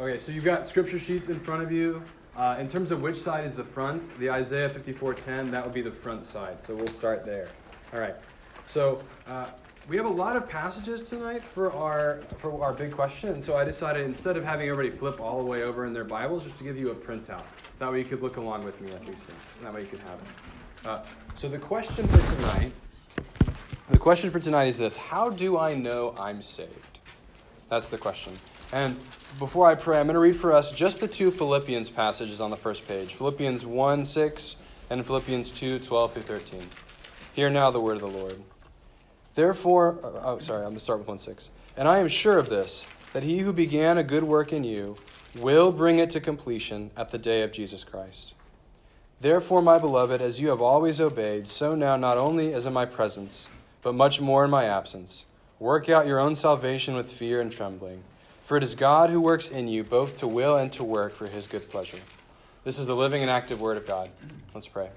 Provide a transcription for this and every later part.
Okay, so you've got scripture sheets in front of you. Uh, in terms of which side is the front, the Isaiah 54:10, that would be the front side. So we'll start there. All right. So uh, we have a lot of passages tonight for our for our big question, so I decided instead of having everybody flip all the way over in their Bibles, just to give you a printout. That way you could look along with me at these things, that way you could have it. Uh, so the question for tonight, the question for tonight is this: How do I know I'm saved? That's the question. And before I pray, I'm going to read for us just the two Philippians passages on the first page Philippians 1 6 and Philippians 2 12 through 13. Hear now the word of the Lord. Therefore, uh, oh, sorry, I'm going to start with 1 6. And I am sure of this, that he who began a good work in you will bring it to completion at the day of Jesus Christ. Therefore, my beloved, as you have always obeyed, so now not only as in my presence, but much more in my absence, work out your own salvation with fear and trembling. For it is God who works in you both to will and to work for his good pleasure. This is the living and active word of God. Let's pray.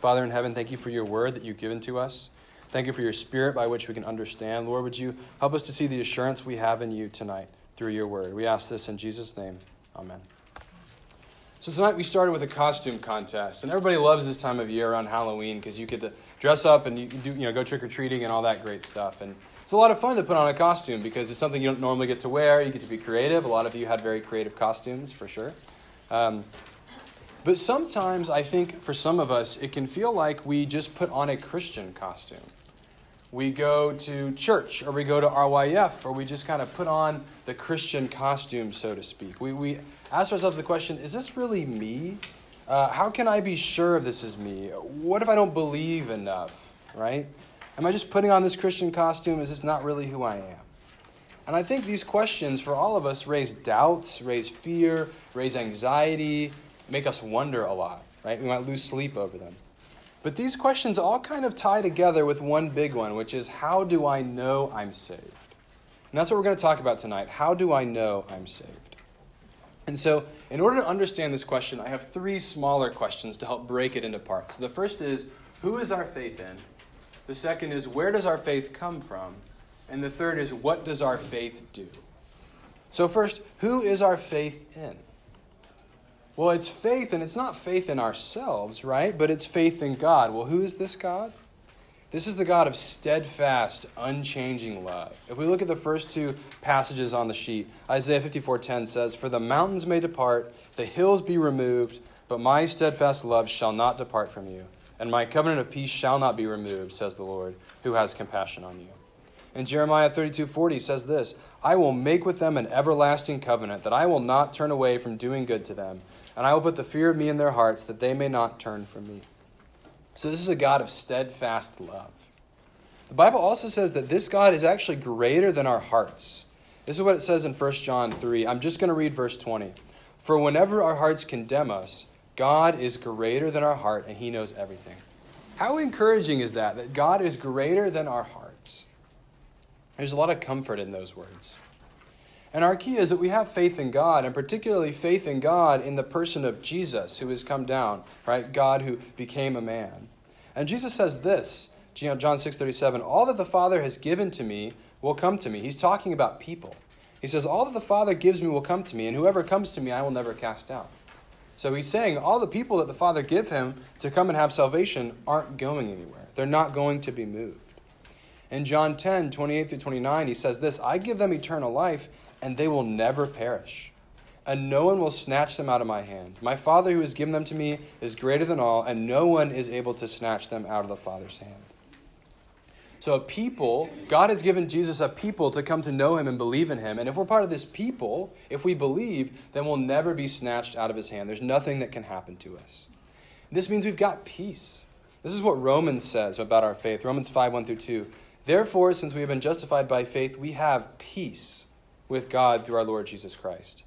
Father in heaven, thank you for your word that you've given to us. Thank you for your spirit by which we can understand. Lord, would you help us to see the assurance we have in you tonight through your word? We ask this in Jesus' name. Amen. So tonight we started with a costume contest, and everybody loves this time of year around Halloween because you get to dress up and you do, you know, go trick or treating and all that great stuff. And it's a lot of fun to put on a costume because it's something you don't normally get to wear. You get to be creative. A lot of you had very creative costumes, for sure. Um, but sometimes I think for some of us, it can feel like we just put on a Christian costume. We go to church or we go to RYF or we just kind of put on the Christian costume, so to speak. We, we ask ourselves the question is this really me? Uh, how can I be sure this is me? What if I don't believe enough, right? Am I just putting on this Christian costume? Is this not really who I am? And I think these questions for all of us raise doubts, raise fear, raise anxiety, make us wonder a lot, right? We might lose sleep over them. But these questions all kind of tie together with one big one, which is how do I know I'm saved? And that's what we're going to talk about tonight. How do I know I'm saved? And so, in order to understand this question, I have three smaller questions to help break it into parts. So the first is who is our faith in? The second is, where does our faith come from? And the third is, what does our faith do? So, first, who is our faith in? Well, it's faith, and it's not faith in ourselves, right? But it's faith in God. Well, who is this God? This is the God of steadfast, unchanging love. If we look at the first two passages on the sheet, Isaiah 54:10 says, "For the mountains may depart, the hills be removed, but my steadfast love shall not depart from you." And my covenant of peace shall not be removed, says the Lord, who has compassion on you. And Jeremiah 32:40 says this, I will make with them an everlasting covenant that I will not turn away from doing good to them, and I will put the fear of me in their hearts that they may not turn from me. So this is a God of steadfast love. The Bible also says that this God is actually greater than our hearts. This is what it says in 1 John 3. I'm just going to read verse 20. For whenever our hearts condemn us, God is greater than our heart and he knows everything. How encouraging is that? That God is greater than our hearts. There's a lot of comfort in those words. And our key is that we have faith in God, and particularly faith in God in the person of Jesus, who has come down, right? God who became a man. And Jesus says this, John 6:37, all that the Father has given to me will come to me. He's talking about people. He says, All that the Father gives me will come to me, and whoever comes to me I will never cast out. So he's saying all the people that the Father give him to come and have salvation aren't going anywhere. They're not going to be moved. In John 10, 28 through 29, he says this I give them eternal life, and they will never perish. And no one will snatch them out of my hand. My Father who has given them to me is greater than all, and no one is able to snatch them out of the Father's hand. So, a people, God has given Jesus a people to come to know him and believe in him. And if we're part of this people, if we believe, then we'll never be snatched out of his hand. There's nothing that can happen to us. This means we've got peace. This is what Romans says about our faith Romans 5 1 through 2. Therefore, since we have been justified by faith, we have peace with God through our Lord Jesus Christ.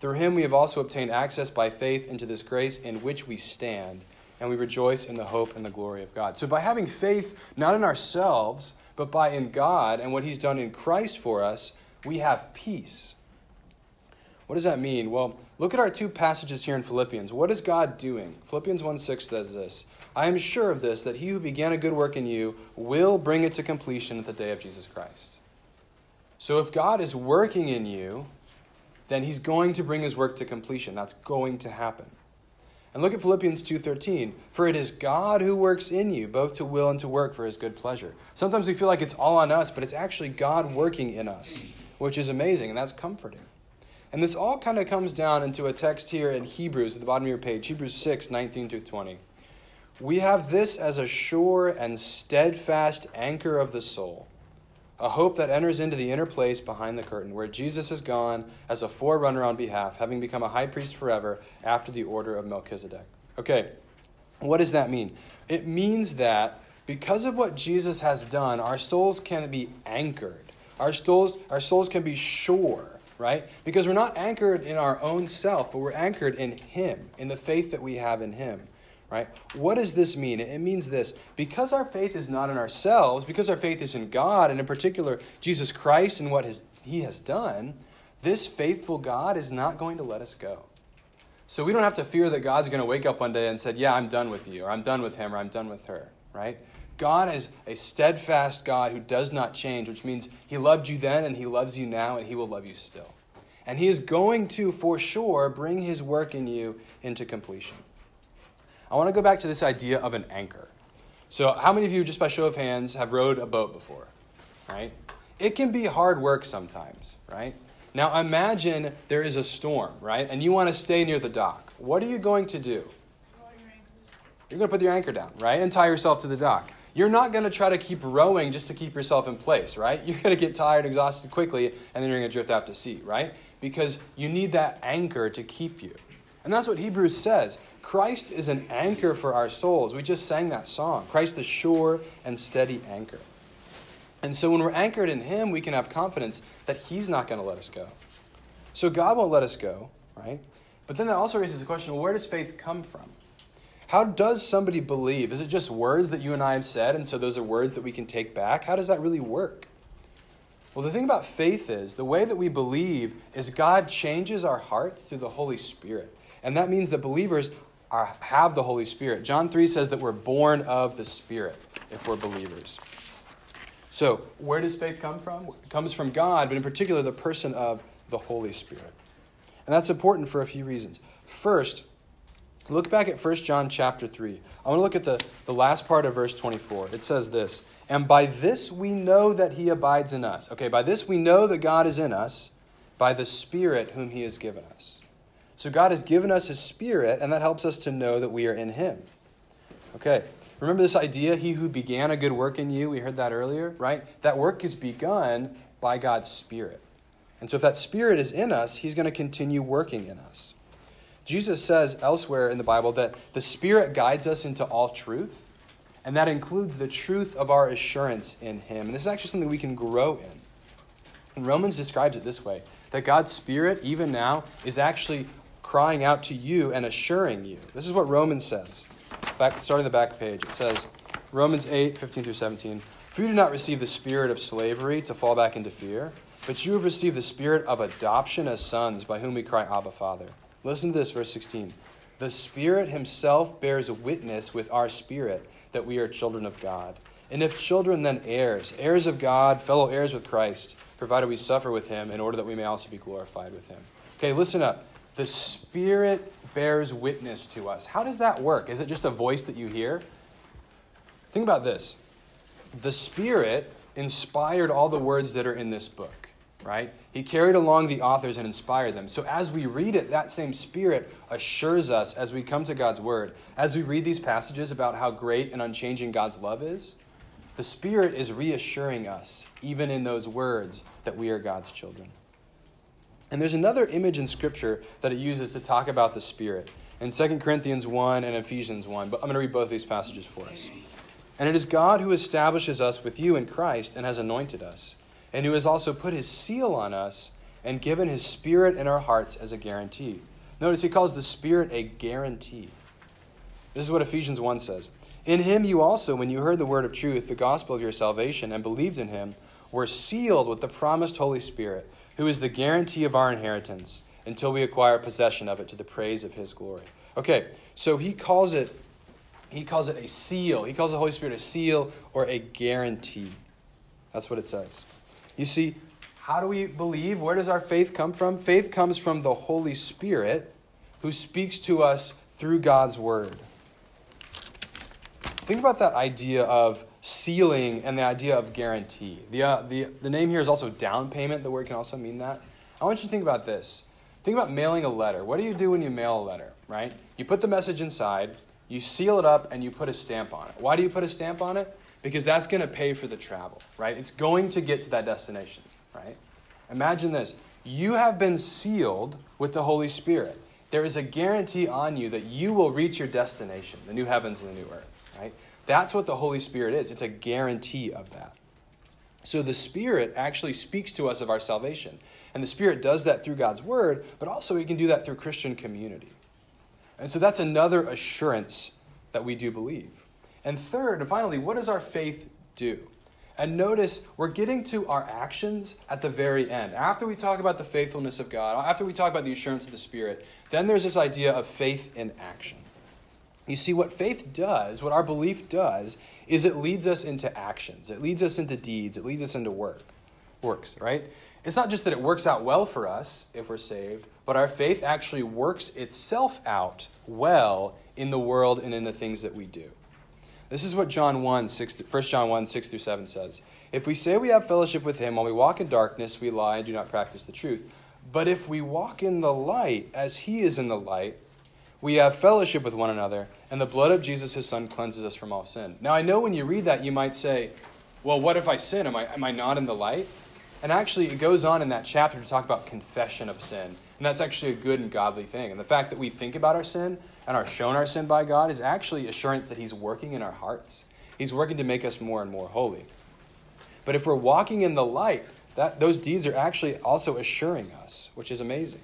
Through him we have also obtained access by faith into this grace in which we stand and we rejoice in the hope and the glory of God. So, by having faith not in ourselves, but by in God and what He's done in Christ for us, we have peace. What does that mean? Well, look at our two passages here in Philippians. What is God doing? Philippians 1 6 says this I am sure of this, that he who began a good work in you will bring it to completion at the day of Jesus Christ. So, if God is working in you, then he's going to bring his work to completion. That's going to happen. And look at Philippians 2:13. For it is God who works in you both to will and to work for his good pleasure. Sometimes we feel like it's all on us, but it's actually God working in us, which is amazing and that's comforting. And this all kind of comes down into a text here in Hebrews at the bottom of your page, Hebrews 6, 19 to 20. We have this as a sure and steadfast anchor of the soul a hope that enters into the inner place behind the curtain, where Jesus has gone as a forerunner on behalf, having become a high priest forever after the order of Melchizedek. Okay, what does that mean? It means that because of what Jesus has done, our souls can be anchored. Our souls, our souls can be sure, right? Because we're not anchored in our own self, but we're anchored in Him, in the faith that we have in Him right? What does this mean? It means this because our faith is not in ourselves, because our faith is in God, and in particular, Jesus Christ and what his, He has done, this faithful God is not going to let us go. So we don't have to fear that God's going to wake up one day and say, Yeah, I'm done with you, or I'm done with him, or I'm done with her, right? God is a steadfast God who does not change, which means He loved you then, and He loves you now, and He will love you still. And He is going to, for sure, bring His work in you into completion. I want to go back to this idea of an anchor. So, how many of you, just by show of hands, have rowed a boat before? Right? It can be hard work sometimes, right? Now, imagine there is a storm, right? And you want to stay near the dock. What are you going to do? You're going to put your anchor down, right? And tie yourself to the dock. You're not going to try to keep rowing just to keep yourself in place, right? You're going to get tired, exhausted quickly, and then you're going to drift out to sea, right? Because you need that anchor to keep you. And that's what Hebrews says. Christ is an anchor for our souls. We just sang that song. Christ, the sure and steady anchor. And so when we're anchored in Him, we can have confidence that He's not going to let us go. So God won't let us go, right? But then that also raises the question where does faith come from? How does somebody believe? Is it just words that you and I have said, and so those are words that we can take back? How does that really work? Well, the thing about faith is the way that we believe is God changes our hearts through the Holy Spirit. And that means that believers are, have the Holy Spirit. John 3 says that we're born of the Spirit if we're believers. So, where does faith come from? It comes from God, but in particular, the person of the Holy Spirit. And that's important for a few reasons. First, look back at 1 John chapter 3. I want to look at the, the last part of verse 24. It says this And by this we know that he abides in us. Okay, by this we know that God is in us, by the Spirit whom he has given us. So God has given us His Spirit, and that helps us to know that we are in Him. Okay, remember this idea, He who began a good work in you, we heard that earlier, right? That work is begun by God's Spirit. And so if that Spirit is in us, He's going to continue working in us. Jesus says elsewhere in the Bible that the Spirit guides us into all truth, and that includes the truth of our assurance in Him. And this is actually something we can grow in. And Romans describes it this way that God's Spirit, even now, is actually crying out to you and assuring you. This is what Romans says. Back, starting the back page, it says, Romans 8, 15 through 17. For you did not receive the spirit of slavery to fall back into fear, but you have received the spirit of adoption as sons, by whom we cry, Abba, Father. Listen to this, verse 16. The Spirit Himself bears witness with our spirit that we are children of God. And if children, then heirs, heirs of God, fellow heirs with Christ, provided we suffer with Him in order that we may also be glorified with Him. Okay, listen up the Spirit bears witness to us. How does that work? Is it just a voice that you hear? Think about this the Spirit inspired all the words that are in this book, right? He carried along the authors and inspired them. So as we read it, that same Spirit assures us as we come to God's Word, as we read these passages about how great and unchanging God's love is, the Spirit is reassuring us, even in those words, that we are God's children. And there's another image in Scripture that it uses to talk about the Spirit in 2 Corinthians 1 and Ephesians 1. But I'm going to read both these passages for us. And it is God who establishes us with you in Christ and has anointed us, and who has also put his seal on us and given his Spirit in our hearts as a guarantee. Notice he calls the Spirit a guarantee. This is what Ephesians 1 says. In him you also, when you heard the word of truth, the gospel of your salvation, and believed in him, were sealed with the promised Holy Spirit who is the guarantee of our inheritance until we acquire possession of it to the praise of his glory. Okay, so he calls it he calls it a seal. He calls the Holy Spirit a seal or a guarantee. That's what it says. You see, how do we believe? Where does our faith come from? Faith comes from the Holy Spirit who speaks to us through God's Word. Think about that idea of sealing and the idea of guarantee. The, uh, the, the name here is also down payment. The word can also mean that. I want you to think about this. Think about mailing a letter. What do you do when you mail a letter, right? You put the message inside, you seal it up, and you put a stamp on it. Why do you put a stamp on it? Because that's going to pay for the travel, right? It's going to get to that destination, right? Imagine this. You have been sealed with the Holy Spirit. There is a guarantee on you that you will reach your destination, the new heavens and the new earth, right? That's what the Holy Spirit is. It's a guarantee of that. So the Spirit actually speaks to us of our salvation. And the Spirit does that through God's Word, but also He can do that through Christian community. And so that's another assurance that we do believe. And third, and finally, what does our faith do? And notice we're getting to our actions at the very end. After we talk about the faithfulness of God, after we talk about the assurance of the Spirit, then there's this idea of faith in action. You see, what faith does, what our belief does, is it leads us into actions. It leads us into deeds. It leads us into work. Works, right? It's not just that it works out well for us if we're saved, but our faith actually works itself out well in the world and in the things that we do. This is what John 1, 6, 1 John 1, 6 through 7 says. If we say we have fellowship with him while we walk in darkness, we lie and do not practice the truth. But if we walk in the light as he is in the light, we have fellowship with one another, and the blood of Jesus, his son, cleanses us from all sin. Now, I know when you read that, you might say, well, what if I sin? Am I, am I not in the light? And actually, it goes on in that chapter to talk about confession of sin. And that's actually a good and godly thing. And the fact that we think about our sin and are shown our sin by God is actually assurance that He's working in our hearts. He's working to make us more and more holy. But if we're walking in the light, that, those deeds are actually also assuring us, which is amazing.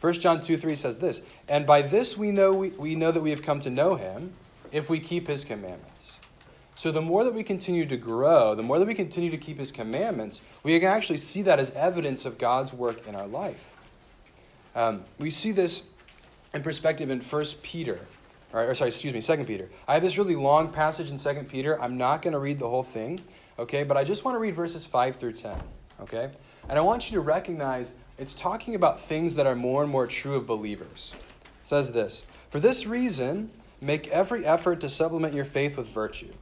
1 John 2 3 says this, And by this we know, we, we know that we have come to know Him if we keep His commandments. So the more that we continue to grow, the more that we continue to keep his commandments, we can actually see that as evidence of God's work in our life. Um, we see this in perspective in 1 Peter, or, or sorry, excuse me, 2 Peter. I have this really long passage in 2 Peter. I'm not going to read the whole thing, okay, but I just want to read verses 5 through 10, okay? And I want you to recognize it's talking about things that are more and more true of believers. It says this For this reason, make every effort to supplement your faith with virtue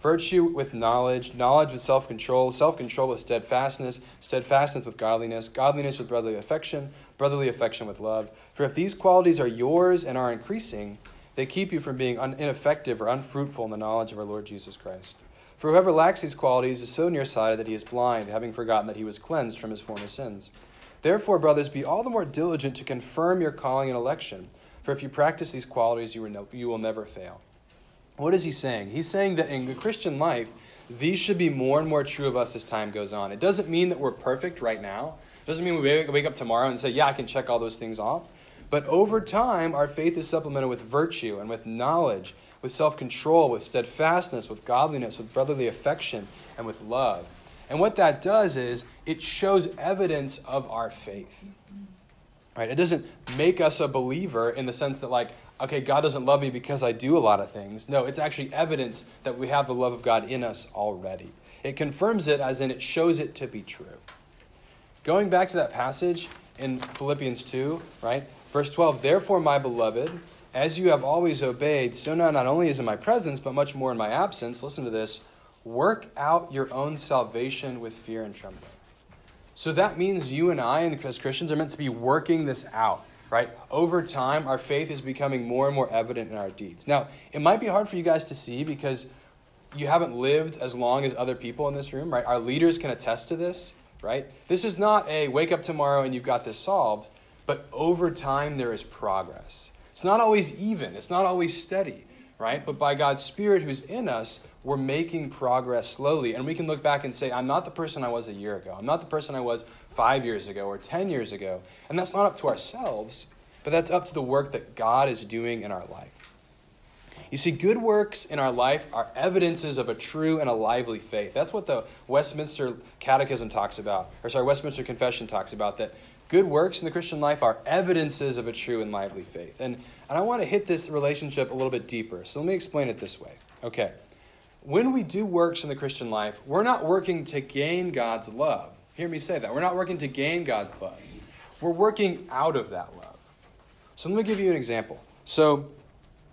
virtue with knowledge, knowledge with self control, self control with steadfastness, steadfastness with godliness, godliness with brotherly affection, brotherly affection with love. For if these qualities are yours and are increasing, they keep you from being ineffective or unfruitful in the knowledge of our Lord Jesus Christ. For whoever lacks these qualities is so nearsighted that he is blind, having forgotten that he was cleansed from his former sins. Therefore, brothers, be all the more diligent to confirm your calling and election. For if you practice these qualities, you will never fail. What is he saying? He's saying that in the Christian life, these should be more and more true of us as time goes on. It doesn't mean that we're perfect right now. It doesn't mean we wake up tomorrow and say, yeah, I can check all those things off. But over time, our faith is supplemented with virtue and with knowledge, with self control, with steadfastness, with godliness, with brotherly affection, and with love. And what that does is it shows evidence of our faith. Right? It doesn't make us a believer in the sense that, like, okay, God doesn't love me because I do a lot of things. No, it's actually evidence that we have the love of God in us already. It confirms it, as in it shows it to be true. Going back to that passage in Philippians 2, right? Verse 12, therefore, my beloved, as you have always obeyed, so now not only is in my presence, but much more in my absence, listen to this, work out your own salvation with fear and trembling. So that means you and I, as Christians, are meant to be working this out right? Over time, our faith is becoming more and more evident in our deeds. Now, it might be hard for you guys to see because you haven't lived as long as other people in this room, right? Our leaders can attest to this, right? This is not a wake up tomorrow and you've got this solved, but over time there is progress. It's not always even, it's not always steady, right? But by God's Spirit who's in us, we're making progress slowly. And we can look back and say, I'm not the person I was a year ago. I'm not the person I was five years ago or 10 years ago. And that's not up to ourselves, but that's up to the work that God is doing in our life. You see, good works in our life are evidences of a true and a lively faith. That's what the Westminster Catechism talks about, or sorry, Westminster Confession talks about, that good works in the Christian life are evidences of a true and lively faith. And, and I want to hit this relationship a little bit deeper. So let me explain it this way. Okay. When we do works in the Christian life, we're not working to gain God's love Hear me say that. We're not working to gain God's love. We're working out of that love. So let me give you an example. So,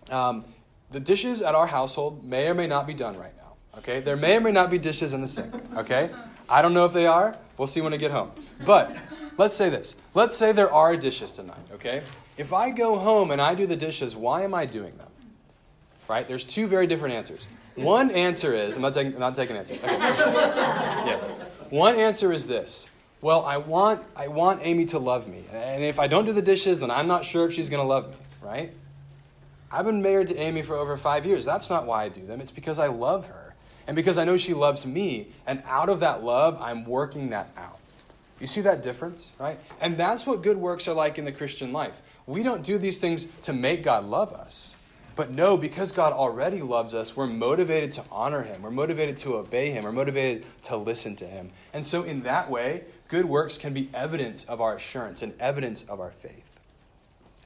um, the dishes at our household may or may not be done right now. Okay? There may or may not be dishes in the sink. Okay? I don't know if they are. We'll see when I get home. But let's say this. Let's say there are dishes tonight. Okay? If I go home and I do the dishes, why am I doing them? Right? There's two very different answers. One answer is I'm not taking, I'm not taking answers. Okay. yes. One answer is this. Well, I want I want Amy to love me, and if I don't do the dishes, then I'm not sure if she's going to love me. Right? I've been married to Amy for over five years. That's not why I do them. It's because I love her, and because I know she loves me, and out of that love, I'm working that out. You see that difference, right? And that's what good works are like in the Christian life. We don't do these things to make God love us. But no, because God already loves us, we're motivated to honor Him. We're motivated to obey Him. We're motivated to listen to Him. And so, in that way, good works can be evidence of our assurance and evidence of our faith.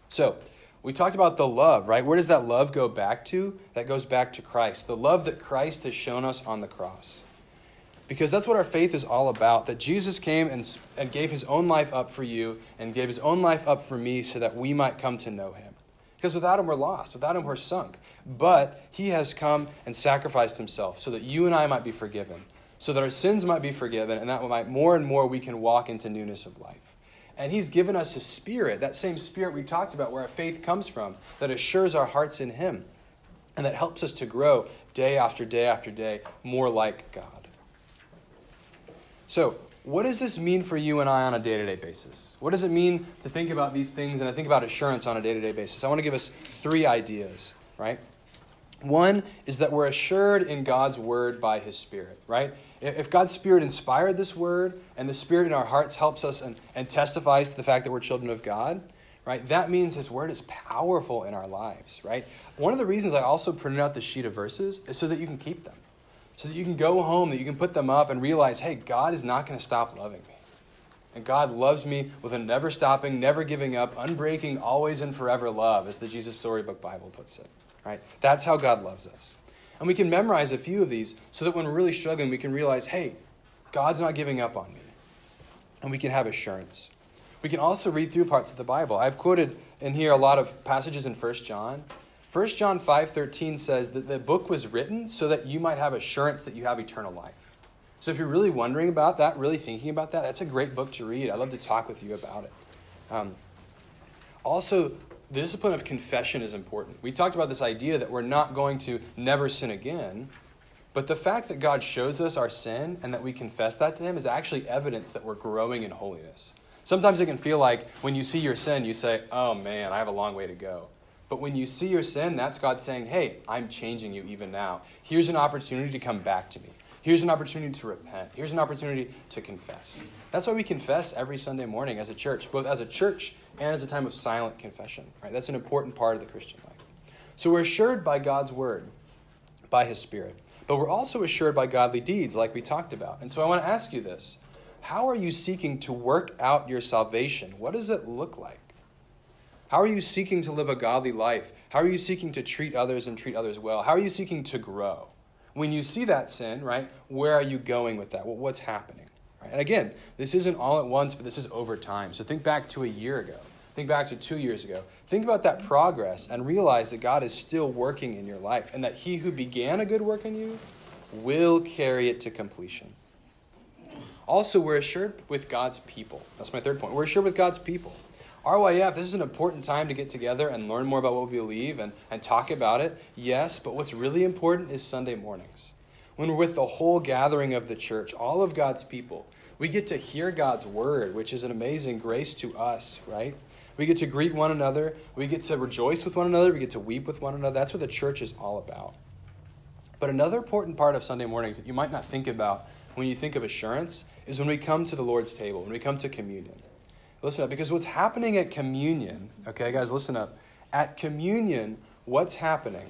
So, we talked about the love, right? Where does that love go back to? That goes back to Christ. The love that Christ has shown us on the cross. Because that's what our faith is all about. That Jesus came and, and gave his own life up for you and gave his own life up for me so that we might come to know him. Because without him, we're lost. Without him, we're sunk. But he has come and sacrificed himself so that you and I might be forgiven, so that our sins might be forgiven, and that might more and more we can walk into newness of life. And he's given us his spirit, that same spirit we talked about, where our faith comes from, that assures our hearts in him, and that helps us to grow day after day after day more like God. So, what does this mean for you and I on a day to day basis? What does it mean to think about these things and to think about assurance on a day to day basis? I want to give us three ideas, right? One is that we're assured in God's word by his Spirit, right? If God's Spirit inspired this word and the Spirit in our hearts helps us and, and testifies to the fact that we're children of God, right, that means his word is powerful in our lives, right? One of the reasons I also printed out the sheet of verses is so that you can keep them so that you can go home, that you can put them up and realize, hey, God is not going to stop loving me. And God loves me with a never stopping, never giving up, unbreaking, always and forever love, as the Jesus Storybook Bible puts it. Right? That's how God loves us. And we can memorize a few of these so that when we're really struggling, we can realize, hey, God's not giving up on me. And we can have assurance. We can also read through parts of the Bible. I've quoted in here a lot of passages in 1 John. 1 John 5:13 says that the book was written so that you might have assurance that you have eternal life. So if you're really wondering about that, really thinking about that, that's a great book to read. I'd love to talk with you about it. Um, also, the discipline of confession is important. We talked about this idea that we're not going to never sin again, but the fact that God shows us our sin and that we confess that to Him is actually evidence that we're growing in holiness. Sometimes it can feel like when you see your sin, you say, Oh man, I have a long way to go. But when you see your sin, that's God saying, Hey, I'm changing you even now. Here's an opportunity to come back to me. Here's an opportunity to repent. Here's an opportunity to confess. That's why we confess every Sunday morning as a church, both as a church and as a time of silent confession. Right? That's an important part of the Christian life. So we're assured by God's word, by his spirit. But we're also assured by godly deeds, like we talked about. And so I want to ask you this How are you seeking to work out your salvation? What does it look like? How are you seeking to live a godly life? How are you seeking to treat others and treat others well? How are you seeking to grow? When you see that sin, right, where are you going with that? Well, what's happening? Right? And again, this isn't all at once, but this is over time. So think back to a year ago. Think back to two years ago. Think about that progress and realize that God is still working in your life and that He who began a good work in you will carry it to completion. Also, we're assured with God's people. That's my third point. We're assured with God's people. RYF, this is an important time to get together and learn more about what we believe and, and talk about it, yes, but what's really important is Sunday mornings. When we're with the whole gathering of the church, all of God's people, we get to hear God's word, which is an amazing grace to us, right? We get to greet one another. We get to rejoice with one another. We get to weep with one another. That's what the church is all about. But another important part of Sunday mornings that you might not think about when you think of assurance is when we come to the Lord's table, when we come to communion. Listen up, because what's happening at communion, okay, guys, listen up. At communion, what's happening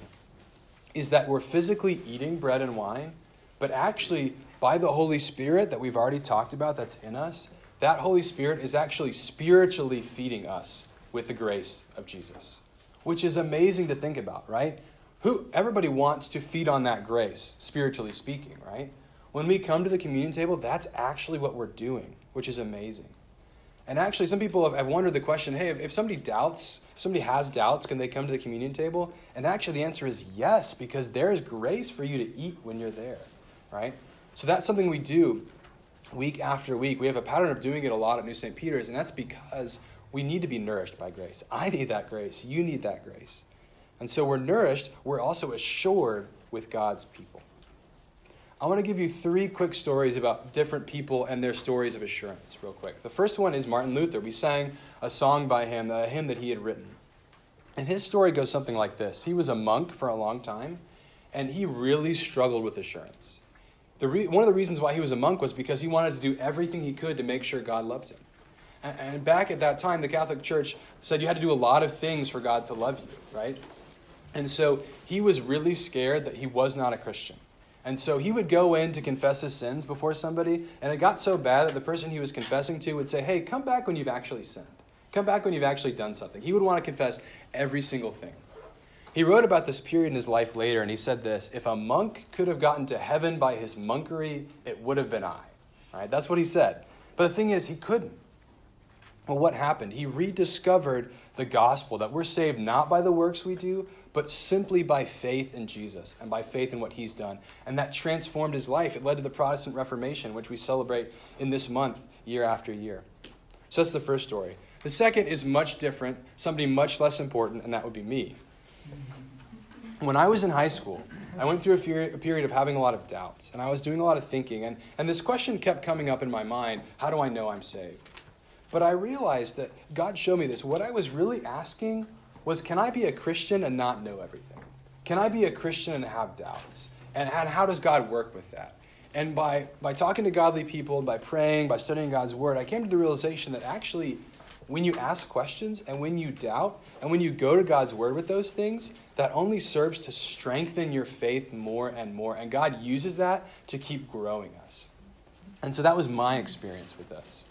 is that we're physically eating bread and wine, but actually, by the Holy Spirit that we've already talked about that's in us, that Holy Spirit is actually spiritually feeding us with the grace of Jesus, which is amazing to think about, right? Who everybody wants to feed on that grace, spiritually speaking, right? when we come to the communion table, that's actually what we're doing, which is amazing. And actually, some people have, have wondered the question hey, if, if somebody doubts, if somebody has doubts, can they come to the communion table? And actually, the answer is yes, because there is grace for you to eat when you're there, right? So that's something we do week after week. We have a pattern of doing it a lot at New St. Peter's, and that's because we need to be nourished by grace. I need that grace. You need that grace. And so we're nourished, we're also assured with God's people. I want to give you three quick stories about different people and their stories of assurance, real quick. The first one is Martin Luther. We sang a song by him, a hymn that he had written. And his story goes something like this He was a monk for a long time, and he really struggled with assurance. Re- one of the reasons why he was a monk was because he wanted to do everything he could to make sure God loved him. And, and back at that time, the Catholic Church said you had to do a lot of things for God to love you, right? And so he was really scared that he was not a Christian. And so he would go in to confess his sins before somebody, and it got so bad that the person he was confessing to would say, Hey, come back when you've actually sinned. Come back when you've actually done something. He would want to confess every single thing. He wrote about this period in his life later, and he said this If a monk could have gotten to heaven by his monkery, it would have been I. Right? That's what he said. But the thing is, he couldn't. Well, what happened? He rediscovered the gospel that we're saved not by the works we do, but simply by faith in Jesus and by faith in what he's done. And that transformed his life. It led to the Protestant Reformation, which we celebrate in this month, year after year. So that's the first story. The second is much different, somebody much less important, and that would be me. When I was in high school, I went through a, period of having a lot of doubts, and I was doing a lot of thinking, and, and this question kept coming up in my mind how do I know I'm saved? But I realized that God showed me this. What I was really asking was can I be a Christian and not know everything? Can I be a Christian and have doubts? And, and how does God work with that? And by, by talking to godly people, by praying, by studying God's word, I came to the realization that actually, when you ask questions and when you doubt and when you go to God's word with those things, that only serves to strengthen your faith more and more. And God uses that to keep growing us. And so that was my experience with this.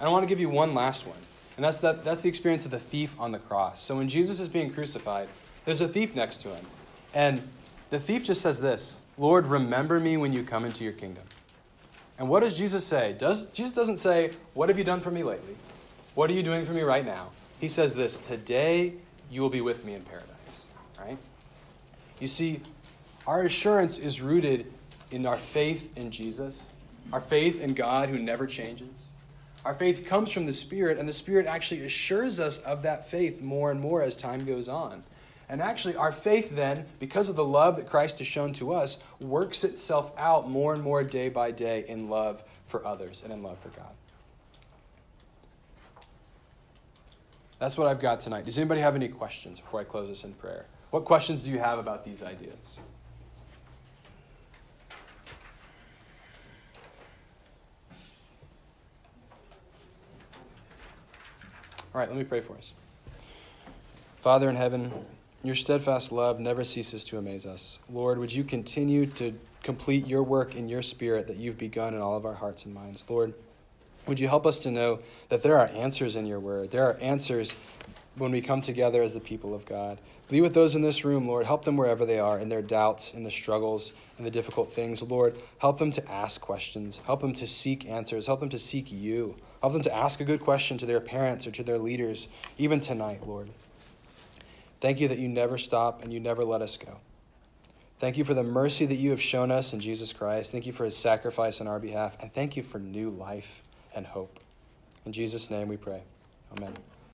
And I want to give you one last one. And that's, that, that's the experience of the thief on the cross. So when Jesus is being crucified, there's a thief next to him. And the thief just says this Lord, remember me when you come into your kingdom. And what does Jesus say? Does, Jesus doesn't say, What have you done for me lately? What are you doing for me right now? He says this Today you will be with me in paradise. Right? You see, our assurance is rooted in our faith in Jesus, our faith in God who never changes our faith comes from the Spirit, and the Spirit actually assures us of that faith more and more as time goes on. And actually, our faith then, because of the love that Christ has shown to us, works itself out more and more day by day in love for others and in love for God. That's what I've got tonight. Does anybody have any questions before I close this in prayer? What questions do you have about these ideas? All right, let me pray for us. Father in heaven, your steadfast love never ceases to amaze us. Lord, would you continue to complete your work in your spirit that you've begun in all of our hearts and minds? Lord, would you help us to know that there are answers in your word? There are answers when we come together as the people of God. Be with those in this room, Lord. Help them wherever they are in their doubts, in the struggles, in the difficult things. Lord, help them to ask questions. Help them to seek answers. Help them to seek you. Help them to ask a good question to their parents or to their leaders, even tonight, Lord. Thank you that you never stop and you never let us go. Thank you for the mercy that you have shown us in Jesus Christ. Thank you for his sacrifice on our behalf. And thank you for new life and hope. In Jesus' name we pray. Amen.